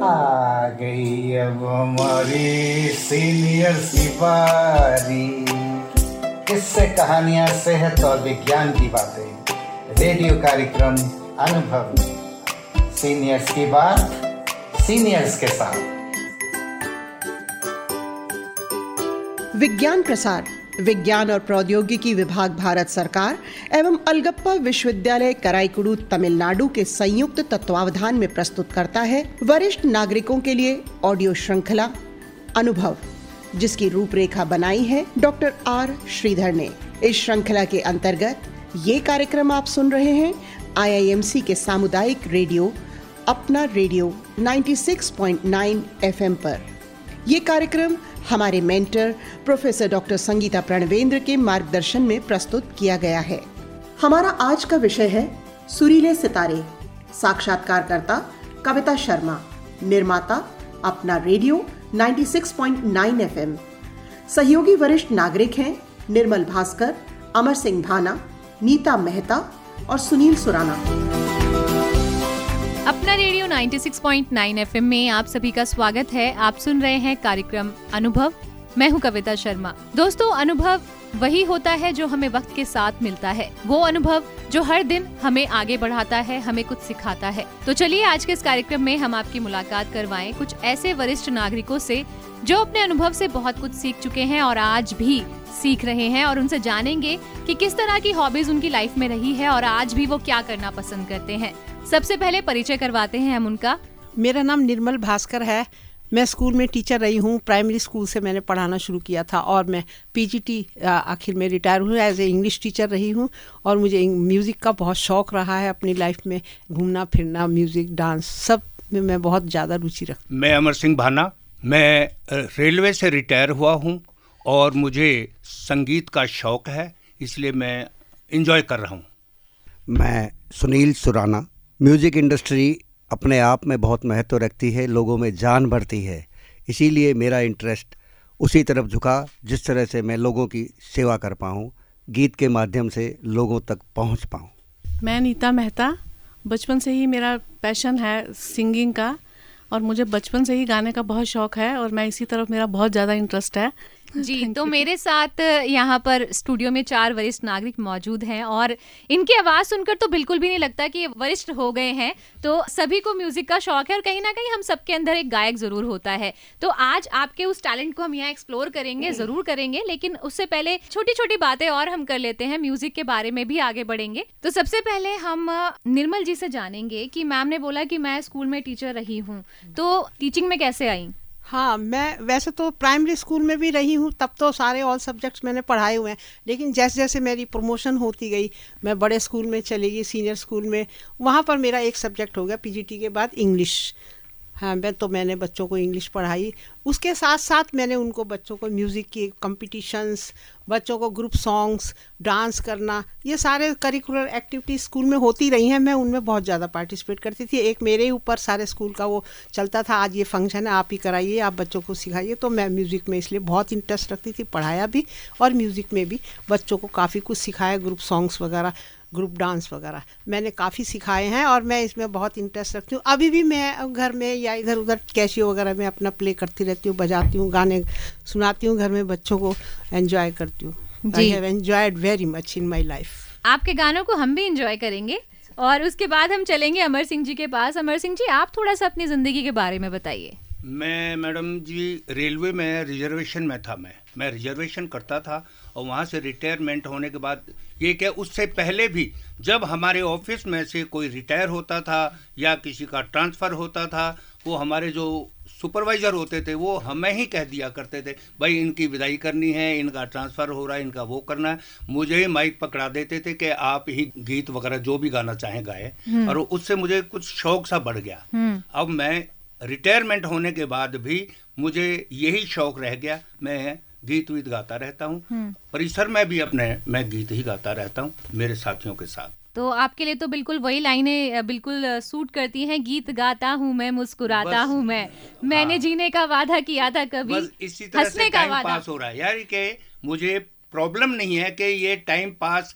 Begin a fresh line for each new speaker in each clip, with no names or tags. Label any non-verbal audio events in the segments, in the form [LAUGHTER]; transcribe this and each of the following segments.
आ गई अब हमारी सीनियर बारी किससे कहानियाँ, सेहत और विज्ञान की बातें? रेडियो कार्यक्रम अनुभव। सीनियर्स की बात सीनियर्स के साथ।
विज्ञान प्रसार। विज्ञान और प्रौद्योगिकी विभाग भारत सरकार एवं अलगप्पा विश्वविद्यालय कराईकुड़ू तमिलनाडु के संयुक्त तत्वावधान में प्रस्तुत करता है वरिष्ठ नागरिकों के लिए ऑडियो श्रृंखला अनुभव, जिसकी रूपरेखा बनाई है डॉक्टर आर श्रीधर ने। इस श्रृंखला के अंतर्गत ये कार्यक्रम आप सुन रहे हैं आईआईएमसी के सामुदायिक रेडियो, अपना रेडियो 96.9 एफएम पर। ये कार्यक्रम हमारे mentor professor doctor Sangeeta Pranvendra के मार्गदर्शन में प्रस्तुत किया गया है। हमारा आज का विषय है सुरीले सितारे, साक्षात्कारकर्ता कविता शर्मा, निर्माता अपना रेडियो 96.9 एफएम। सहयोगी वरिष्ठ नागरिक हैं निर्मल भास्कर, अमर सिंह भाना, नीता मेहता और सुनील सुराना।
अपना रेडियो 96.9 एफएम में आप सभी का स्वागत है। आप सुन रहे हैं कार्यक्रम अनुभव। मैं हूँ कविता शर्मा। दोस्तों, अनुभव वही होता है जो हमें वक्त के साथ मिलता है। वो अनुभव जो हर दिन हमें आगे बढ़ाता है, हमें कुछ सिखाता है। तो चलिए आज के इस कार्यक्रम में हम आपकी मुलाकात करवाएँ कुछ ऐसे वरिष्ठ नागरिकों से जो अपने अनुभव से बहुत कुछ सीख चुके हैं और आज भी सीख रहे हैं और उनसे जानेंगे कि किस तरह की हॉबीज उनकी लाइफ में रही है और आज भी वो क्या करना पसंद करते हैं। सबसे पहले परिचय करवाते हैं हम उनका।
मेरा नाम निर्मल भास्कर है। मैं स्कूल में टीचर रही हूँ। प्राइमरी स्कूल से मैंने पढ़ाना शुरू किया था और मैं पीजीटी आखिर में रिटायर हुई एज ए इंग्लिश टीचर रही हूँ और मुझे म्यूज़िक का बहुत शौक़ रहा है अपनी लाइफ में। घूमना फिरना म्यूज़िक डांस सब में मैं बहुत ज़्यादा रुचि रख
मैं अमर सिंह भाना। मैं रेलवे से रिटायर हुआ हूँ और मुझे संगीत का शौक़ है इसलिए मैं इंजॉय कर रहा हूँ।
मैं सुनील सुराना। म्यूज़िक इंडस्ट्री अपने आप में बहुत महत्व रखती है, लोगों में जान भरती है। इसीलिए मेरा इंटरेस्ट उसी तरफ़ झुका, जिस तरह से मैं लोगों की सेवा कर पाऊँ, गीत के माध्यम से लोगों तक पहुँच पाऊँ।
मैं नीता मेहता, बचपन से ही मेरा पैशन है सिंगिंग का, और मुझे बचपन से ही गाने का बहुत शौक़ है, और मैं इसी तरफ़ मेरा बहुत ज़्यादा इंटरेस्ट है। [LAUGHS]
जी तो मेरे साथ यहाँ पर स्टूडियो में चार वरिष्ठ नागरिक मौजूद हैं और इनकी आवाज़ सुनकर तो बिल्कुल भी नहीं लगता कि वरिष्ठ हो गए हैं। तो सभी को म्यूज़िक का शौक है और कहीं ना कहीं हम सबके अंदर एक गायक ज़रूर होता है। तो आज आपके उस टैलेंट को हम यहाँ एक्सप्लोर करेंगे ज़रूर करेंगे लेकिन उससे पहले छोटी छोटी बातें और हम कर लेते हैं। म्यूज़िक के बारे में भी आगे बढ़ेंगे। तो सबसे पहले हम निर्मल जी से जानेंगे कि मैम ने बोला कि मैं स्कूल में टीचर रही हूँ। तो टीचिंग में कैसे आई?
हाँ मैं वैसे तो प्राइमरी स्कूल में भी रही हूँ, तब तो सारे ऑल सब्जेक्ट्स मैंने पढ़ाए हुए हैं। लेकिन जैसे जैसे मेरी प्रमोशन होती गई, मैं बड़े स्कूल में चली गई सीनियर स्कूल में, वहाँ पर मेरा एक सब्जेक्ट हो गया पीजीटी के बाद इंग्लिश हाँ मैं तो मैंने बच्चों को इंग्लिश पढ़ाई। उसके साथ साथ मैंने उनको बच्चों को म्यूज़िक की कॉम्पिटिशन्स बच्चों को ग्रुप सॉन्ग्स डांस करना, ये सारे करिकुलर एक्टिविटीज़ स्कूल में होती रही हैं। मैं उनमें बहुत ज़्यादा पार्टिसिपेट करती थी। एक मेरे ही ऊपर सारे स्कूल का वो चलता था, आज ये फ़ंक्शन है, आप ही कराइए, आप बच्चों को सिखाइए। तो मैं म्यूज़िक में इसलिए बहुत इंटरेस्ट रखती थी, पढ़ाया भी और म्यूज़िक में भी बच्चों को काफ़ी कुछ सिखाया ग्रुप सॉन्ग्स वगैरह। ग्रुप डांस वगैरह। मैंने काफ़ी सिखाए हैं और मैं इसमें बहुत इंटरेस्ट रखती हूँ। अभी भी मैं घर में या इधर उधर कैशियो वगैरह में अपना प्ले करती रहती हूँ बजाती हूँ गाने सुनाती हूँ घर में बच्चों को एंजॉय करती हूँ। I have enjoyed very much in my life
आपके गानों को हम भी इंजॉय करेंगे और उसके बाद हम चलेंगे अमर सिंह जी के पास। अमर सिंह जी आप थोड़ा सा अपनी ज़िंदगी के बारे में बताइए।
मैं मैडम जी रेलवे में रिजर्वेशन में था मैं। मैं रिजर्वेशन करता था और वहाँ से रिटायरमेंट होने के बाद ये क्या उससे पहले भी जब हमारे ऑफ़िस में से कोई रिटायर होता था या किसी का ट्रांसफ़र होता था वो हमारे जो सुपरवाइज़र होते थे वो हमें ही कह दिया करते थे भाई इनकी विदाई करनी है इनका ट्रांसफ़र हो रहा है इनका वो करना है मुझे ही माइक पकड़ा देते थे कि आप ही गीत वगैरह जो भी गाना चाहें गाए
हम्म।
और उससे मुझे कुछ शौक सा बढ़ गया
हम्म।
अब मैं रिटायरमेंट होने के बाद भी मुझे यही शौक रह गया मैं गीत वीत गाता रहता हूँ
हम्म।
परिसर में भी अपने मैं गीत ही गाता रहता हूँ मेरे साथियों के साथ
तो आपके लिए तो बिल्कुल वही लाइनें बिल्कुल सूट करती हैं गीत गाता हूँ मैं मुस्कुराता हूँ मैं मैंने
हाँ।
जीने का वादा किया था कभी
बस इसी तरह से
का
टाइम पास हो रहा है यार कि मुझे प्रॉब्लम नहीं है कि ये टाइम पास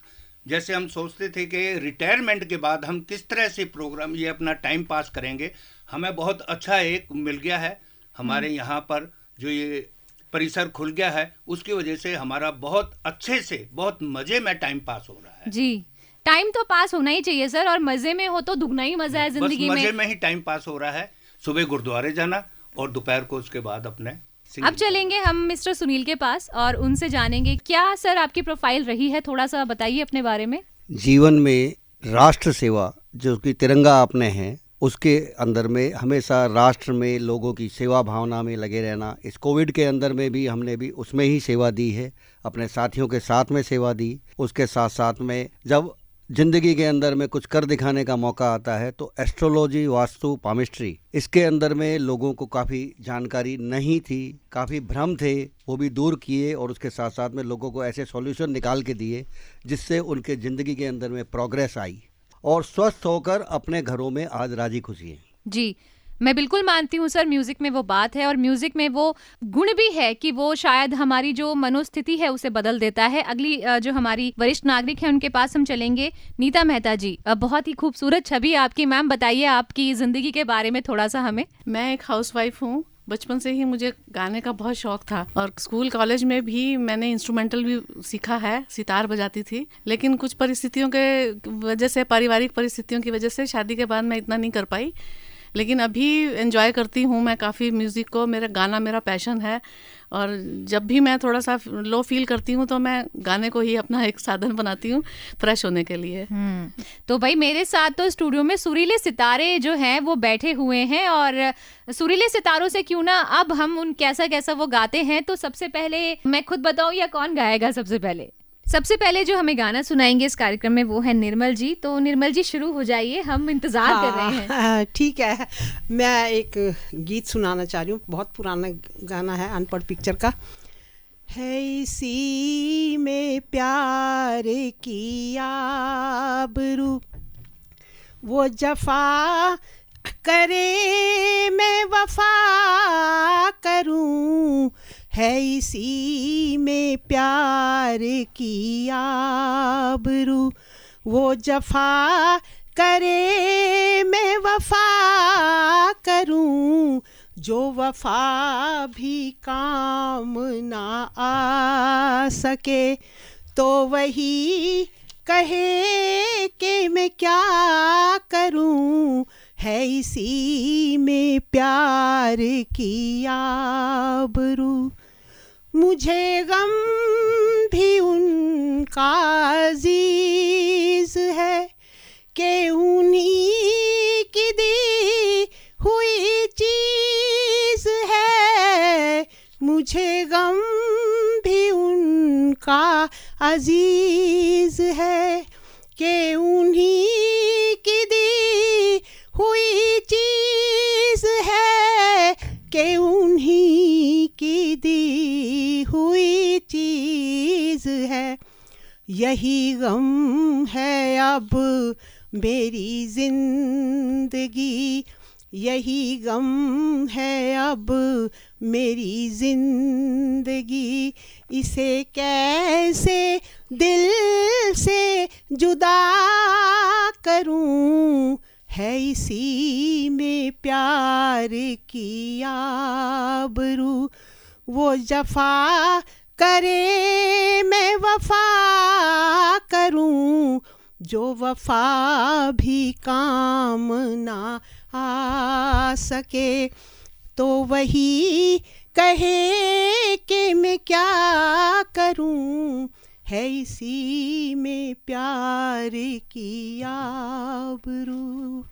जैसे हम सोचते थे कि रिटायरमेंट के बाद हम किस तरह से प्रोग्राम ये अपना टाइम पास करेंगे हमें बहुत अच्छा एक मिल गया है हमारे
हम्म।
यहाँ पर जो ये परिसर खुल गया है उसकी वजह से हमारा बहुत अच्छे से बहुत मज़े में टाइम पास हो रहा है।
जी। टाइम तो पास होना ही चाहिए सर और मज़े में हो तो दुगना ही मज़ा है
बस
ज़िंदगी
मज़े
में
में ही टाइम पास हो रहा है। सुबह गुरुद्वारे जाना और दोपहर को उसके बाद अपने
अब चलेंगे हम मिस्टर सुनील के पास और उनसे जानेंगे क्या सर आपकी प्रोफ़ाइल रही है थोड़ा सा बताइए अपने बारे में।
जीवन में राष्ट्र सेवा जो कि तिरंगा आपने हैं उसके अंदर में हमेशा राष्ट्र में लोगों की सेवा भावना में लगे रहना, इस कोविड के अंदर में भी हमने भी उसमें ही सेवा दी है, अपने साथियों के साथ में सेवा दी, उसके साथ साथ में जब ज़िंदगी के अंदर में कुछ कर दिखाने का मौका आता है तो एस्ट्रोलॉजी, वास्तु, पामिस्ट्री, इसके अंदर में लोगों को काफ़ी जानकारी नहीं थी, काफ़ी भ्रम थे, वो भी दूर किए और उसके साथ साथ में लोगों को ऐसे सॉल्यूशन निकाल के दिए, जिससे उनके ज़िंदगी के अंदर में प्रोग्रेस आई। और स्वस्थ होकर अपने घरों में आज राज़ी खुशी हैं।
जी मैं बिल्कुल मानती हूँ सर म्यूज़िक में वो बात है और म्यूज़िक में वो गुण भी है कि वो शायद हमारी जो मनोस्थिति है उसे बदल देता है। अगली जो हमारी वरिष्ठ नागरिक है उनके पास हम चलेंगे। नीता मेहता जी बहुत ही खूबसूरत छवि आपकी। मैम बताइए आपकी ज़िंदगी के बारे में थोड़ा सा हमें।
मैं एक हाउसवाइफ हूँ। बचपन से ही मुझे गाने का बहुत शौक था। और स्कूल, कॉलेज में भी मैंने इंस्ट्रूमेंटल भी सीखा है, सितार बजाती थी। लेकिन कुछ परिस्थितियों के वजह से, पारिवारिक परिस्थितियों की वजह से शादी के बाद मैं इतना नहीं कर पाई। लेकिन अभी इन्जॉय करती हूँ मैं काफ़ी म्यूज़िक को। मेरा गाना मेरा पैशन है और जब भी मैं थोड़ा सा लो फील करती हूँ तो मैं गाने को ही अपना एक साधन बनाती हूँ फ्रेश होने के लिए।
तो भाई मेरे साथ तो स्टूडियो में सुरीले सितारे जो हैं वो बैठे हुए हैं और सुरीले सितारों से क्यों ना अब हम उन कैसा कैसा वो गाते हैं तो सबसे पहले मैं खुद बताऊँ या कौन गाएगा सबसे पहले? सबसे पहले जो हमें गाना सुनाएँगे इस कार्यक्रम में वो है निर्मल जी। तो निर्मल जी शुरू हो जाइए। हम इंतज़ार हाँ, कर रहे हैं
हाँ, ठीक है। मैं एक गीत सुनाना चाह रही हूँ। बहुत पुराना गाना है अनपढ़ पिक्चर का। है इसी में प्यार की आबरू। वो जफा करे मैं वफा करूँ। है इसी में प्यार की आबरू। वो जफा करे मैं वफा करूँ। जो वफा भी काम ना आ सके तो वही कहे कि मैं क्या करूँ। है इसी में प्यार की आबरू। मुझे गम भी उनका अज़ीज़ है। के उन्हीं की दी हुई चीज़ है? मुझे गम भी उनका अज़ीज़ है। के उन्हीं की दी हुई चीज़ है? के उन्हीं की दी हुई चीज़ है। यही गम है अब मेरी ज़िंदगी। यही गम है अब मेरी ज़िंदगी। इसे कैसे दिल से जुदा करूँ? है इसी में प्यार की आबरू। वो जफा करे, मैं वफा करूँ। जो वफा भी काम ना आ सके तो वही कहे कि मैं क्या करूँ। है इसी में प्यार की आबरू।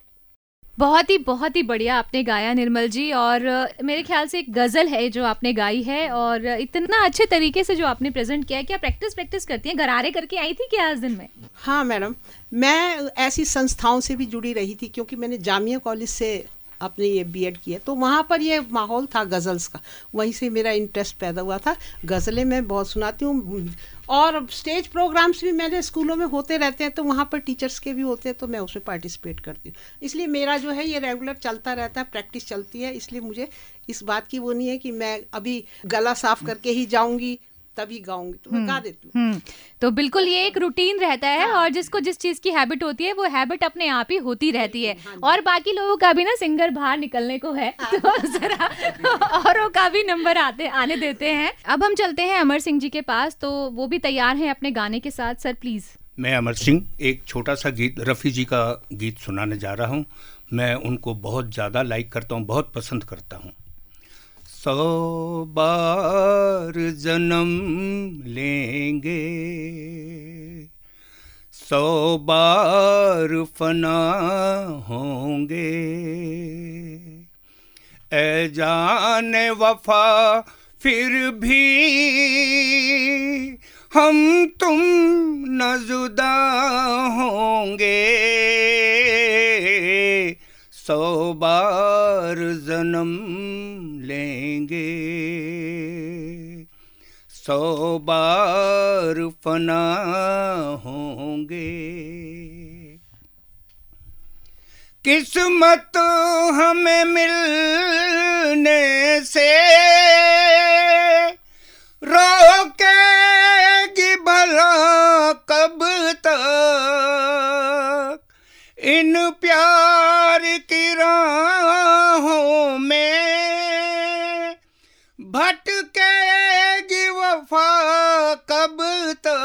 बहुत ही बहुत ही बढ़िया आपने गाया निर्मल जी और मेरे ख्याल से एक गज़ल है जो आपने गाई है और इतना अच्छे तरीके से जो आपने प्रेजेंट किया है क्या प्रैक्टिस प्रैक्टिस करती हैं। गरारे करके आई थी क्या आज दिन में?
हाँ मैडम मैं ऐसी संस्थाओं से भी जुड़ी रही थी क्योंकि मैंने जामिया कॉलेज से अपने ये बीएड किया। तो वहाँ पर ये माहौल था गज़ल्स का। वहीं से मेरा इंटरेस्ट पैदा हुआ था। गज़लें मैं बहुत सुनाती हूँ। और स्टेज प्रोग्राम्स भी मेरे स्कूलों में होते रहते हैं तो वहाँ पर टीचर्स के भी होते हैं तो मैं उसमें पार्टिसिपेट करती हूँ। इसलिए मेरा जो है ये रेगुलर चलता रहता है प्रैक्टिस चलती है। इसलिए मुझे इस बात की वो नहीं है कि मैं अभी गला साफ़ करके ही जाऊँगी। तभी गाऊँगी तो मैं गा देती हूँ।
हम्म, तो बिल्कुल ये एक रूटीन रहता है और जिसको जिस चीज़ की हैबिट होती है वो हैबिट अपने आप ही होती रहती है और बाकी लोगों का भी ना सिंगर बाहर निकलने को है। तो जरा औरों का भी नंबर आते आने देते हैं। अब हम चलते हैं अमर सिंह जी के पास तो वो भी तैयार हैं अपने गाने के साथ। Sir please.
मैं अमर सिंह एक छोटा सा गीत रफ़ी जी का गीत सुनाने जा रहा हूँ। मैं उनको बहुत ज़्यादा लाइक करता हूँ बहुत पसंद करता हूँ। सौ बार जन्म लेंगे। सौ बार फना होंगे। ए जाने वफा फिर भी हम तुम नजुदा होंगे। सौ बार जन्म लेंगे। सौ बार फना होंगे। किस्मत हमें मिलने से रोकेगी भला कब तक। इन प्यार राहों में। भटकेगी वफा कब तक?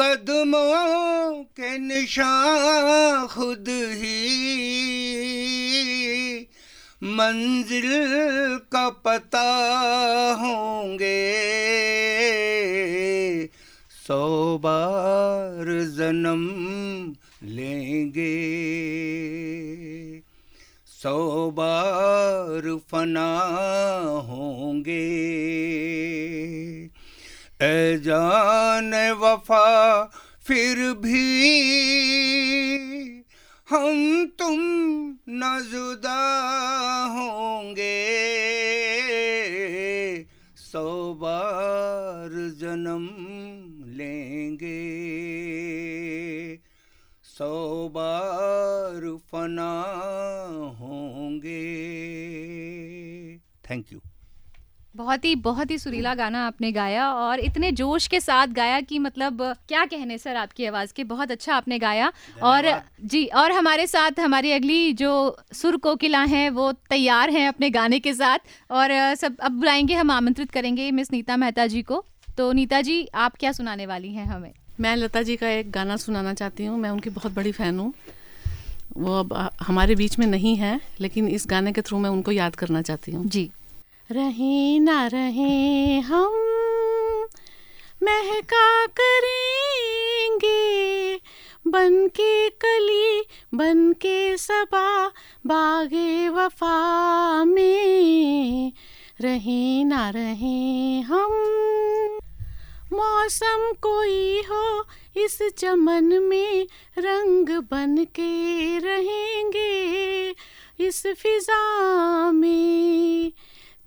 कदमों के निशान खुद ही। मंजिल का पता होंगे। सौ बार जन्म लेंगे। सौ बार फना होंगे। ए जान वफा फिर भी हम तुम न जुदा होंगे। सौ बार जन्म लेंगे। सौ बार फना होंगे। थैंक यू
बहुत ही बहुत ही सुरीला गाना आपने गाया और इतने जोश के साथ गाया कि मतलब क्या कहने सर आपकी आवाज़ के? बहुत अच्छा आपने गाया। और जी और हमारे साथ हमारी अगली जो सुर कोकिला हैं वो तैयार हैं अपने गाने के साथ। और सब अब बुलाएँगे हम आमंत्रित करेंगे मिस नीता मेहता जी को। तो नीता जी आप क्या सुनाने वाली हैं हमें?
मैं लता जी का एक गाना सुनाना चाहती हूँ। मैं उनकी बहुत बड़ी फ़ैन हूँ। वो अब हमारे बीच में नहीं है लेकिन इस गाने के थ्रू मैं उनको याद करना चाहती हूँ।
जी।
रहे ना रहे हम महका करेंगे बन के कली बन के सबा बागे वफा में। रहे ना रहे हम मौसम कोई हो, इस चमन में रंग बन के रहेंगे। इस फिजा में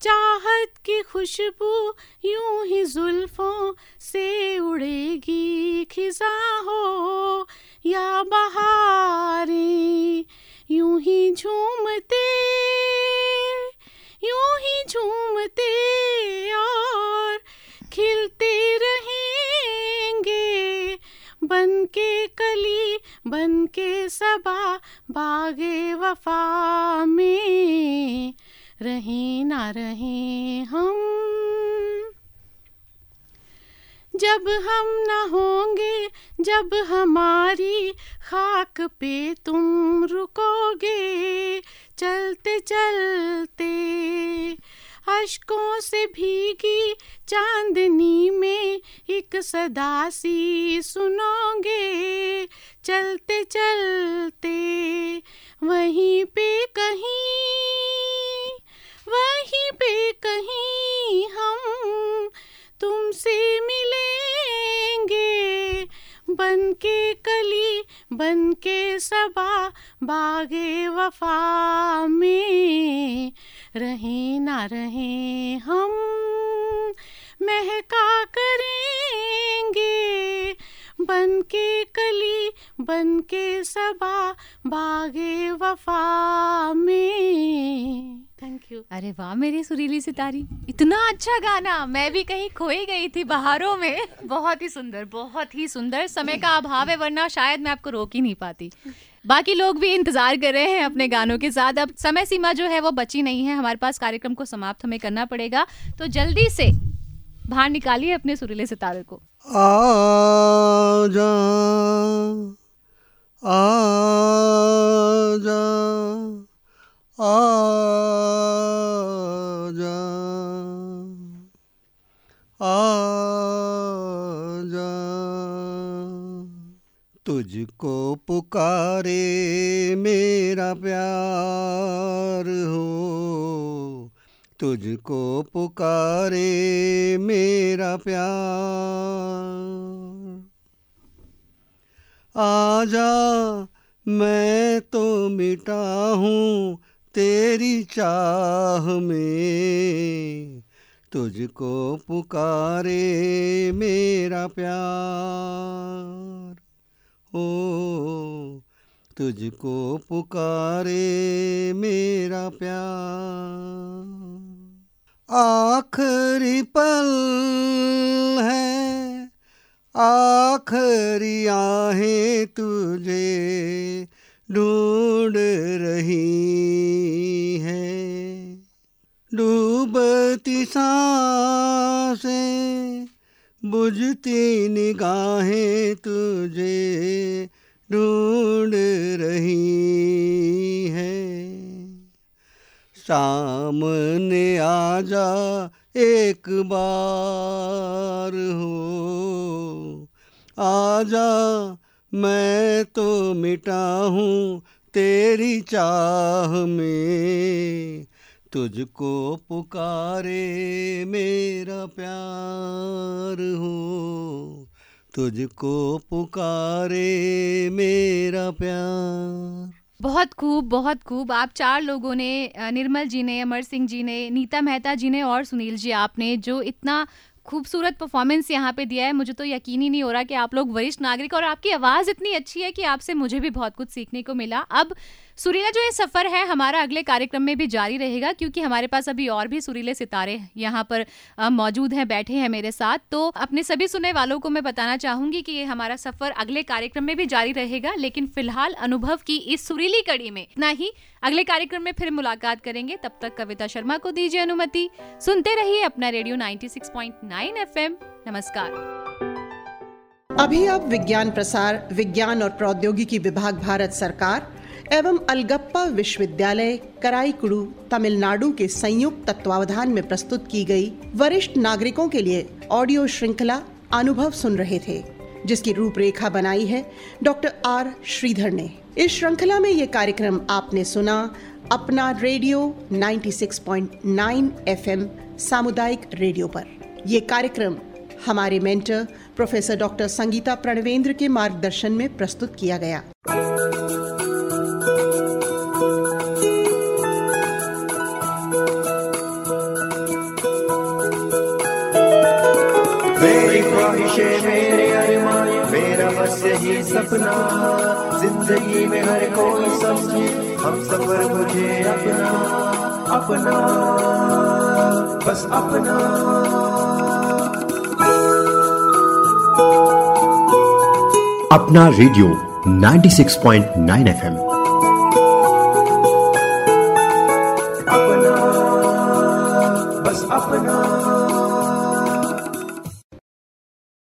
चाहत की खुशबू यूँ ही जुल्फों से उड़ेगी। खिजा हो या बहारें, यूँ ही झूमते, यूँ ही झूमते और खिलते बन के कली बन के सबा, बागे वफा में। रहे ना रहे हम। जब हम न होंगे, जब हमारी खाक पे तुम रुकोगे, चलते चलते अशकों से भीगी चांदनी में एक सदा सी सुनोगे। चलते चलते वहीं पे कहीं, वहीं पे कहीं हम तुमसे मिलेंगे। बन के कली बन के सबा, बागे वफा में रहे। रहे हम, महका करेंगे। बन के कली बन के सबा बागे वफा में। थैंक यू
अरे वाह, मेरी सुरीली सितारी। इतना अच्छा गाना, मैं भी कहीं खोई गई थी बहारों में। बहुत ही सुंदर, बहुत ही सुंदर। समय का अभाव है, वरना शायद मैं आपको रोक ही नहीं पाती। बाकी लोग भी इंतज़ार कर रहे हैं अपने गानों के साथ। अब समय सीमा जो है वो बची नहीं है। हमारे पास कार्यक्रम को समाप्त हमें करना पड़ेगा। तो जल्दी से बाहर निकालिए अपने सुरीले सितारे को।
आजा आजा आजा आजा तुझको पुकारे मेरा प्यार हो। तुझको पुकारे मेरा प्यार। आजा, मैं तो मिटा हूँ तेरी चाह में। तुझको पुकारे मेरा प्यार। ओ तुझको पुकारे मेरा प्यार। आखिरी पल है, आखिरी आहें तुझे ढूंढ रही है। डूबती साँसें बुझती निगाहें तुझे ढूंढ रही है। सामने आ जा एक बार हो। आजा, मैं तो मिटा हूँ तेरी चाह में। तुझको पुकारे मेरा प्यार हो। तुझको पुकारे मेरा प्यार।
बहुत खूब बहुत खूब। आप चार लोगों ने निर्मल जी ने, अमर सिंह जी ने, नीता मेहता जी ने और सुनील जी आपने जो इतना खूबसूरत परफॉर्मेंस यहाँ पे दिया है, मुझे तो यकीन ही नहीं हो रहा कि आप लोग वरिष्ठ नागरिक और आपकी आवाज़ इतनी अच्छी है कि आपसे मुझे भी बहुत कुछ सीखने को मिला। अब सुरीला, जो ये सफ़र है, हमारा अगले कार्यक्रम में भी जारी रहेगा, क्योंकि हमारे पास अभी और भी सुरीले सितारे यहाँ पर मौजूद हैं, बैठे हैं मेरे साथ। तो अपने सभी सुनने वालों को मैं बताना चाहूँगी कि ये हमारा सफ़र अगले कार्यक्रम में भी जारी रहेगा, लेकिन फ़िलहाल अनुभव की इस सुरीली कड़ी में इतना ही। अगले कार्यक्रम में फिर मुलाकात करेंगे। तब तक कविता शर्मा को दीजिए अनुमति। सुनते रहिए अपना रेडियो 96.9 एफएम। नमस्कार।
अभी आप विज्ञान प्रसार, विज्ञान और प्रौद्योगिकी विभाग, भारत सरकार। एवं अलगप्पा विश्वविद्यालय, कराईकुड़ू, तमिलनाडु के संयुक्त तत्वावधान में प्रस्तुत की गई वरिष्ठ नागरिकों के लिए ऑडियो श्रृंखला अनुभव सुन रहे थे, जिसकी रूपरेखा बनाई है डॉक्टर आर. श्रीधर ने। इस श्रृंखला में ये कार्यक्रम आपने सुना, अपना रेडियो 96.9 एफएम सामुदायिक रेडियो पर। ये कार्यक्रम हमारे mentor professor doctor Sangeeta Pranvendra के मार्गदर्शन में प्रस्तुत किया गया।
ख्वाहिशें मेरे अरमान, मेरा बस यही सपना। ज़िंदगी में हर कोई समझे, हम सफ़र मुझे अपना अपना, बस अपना।
अपना रेडियो 96.9 एफएम।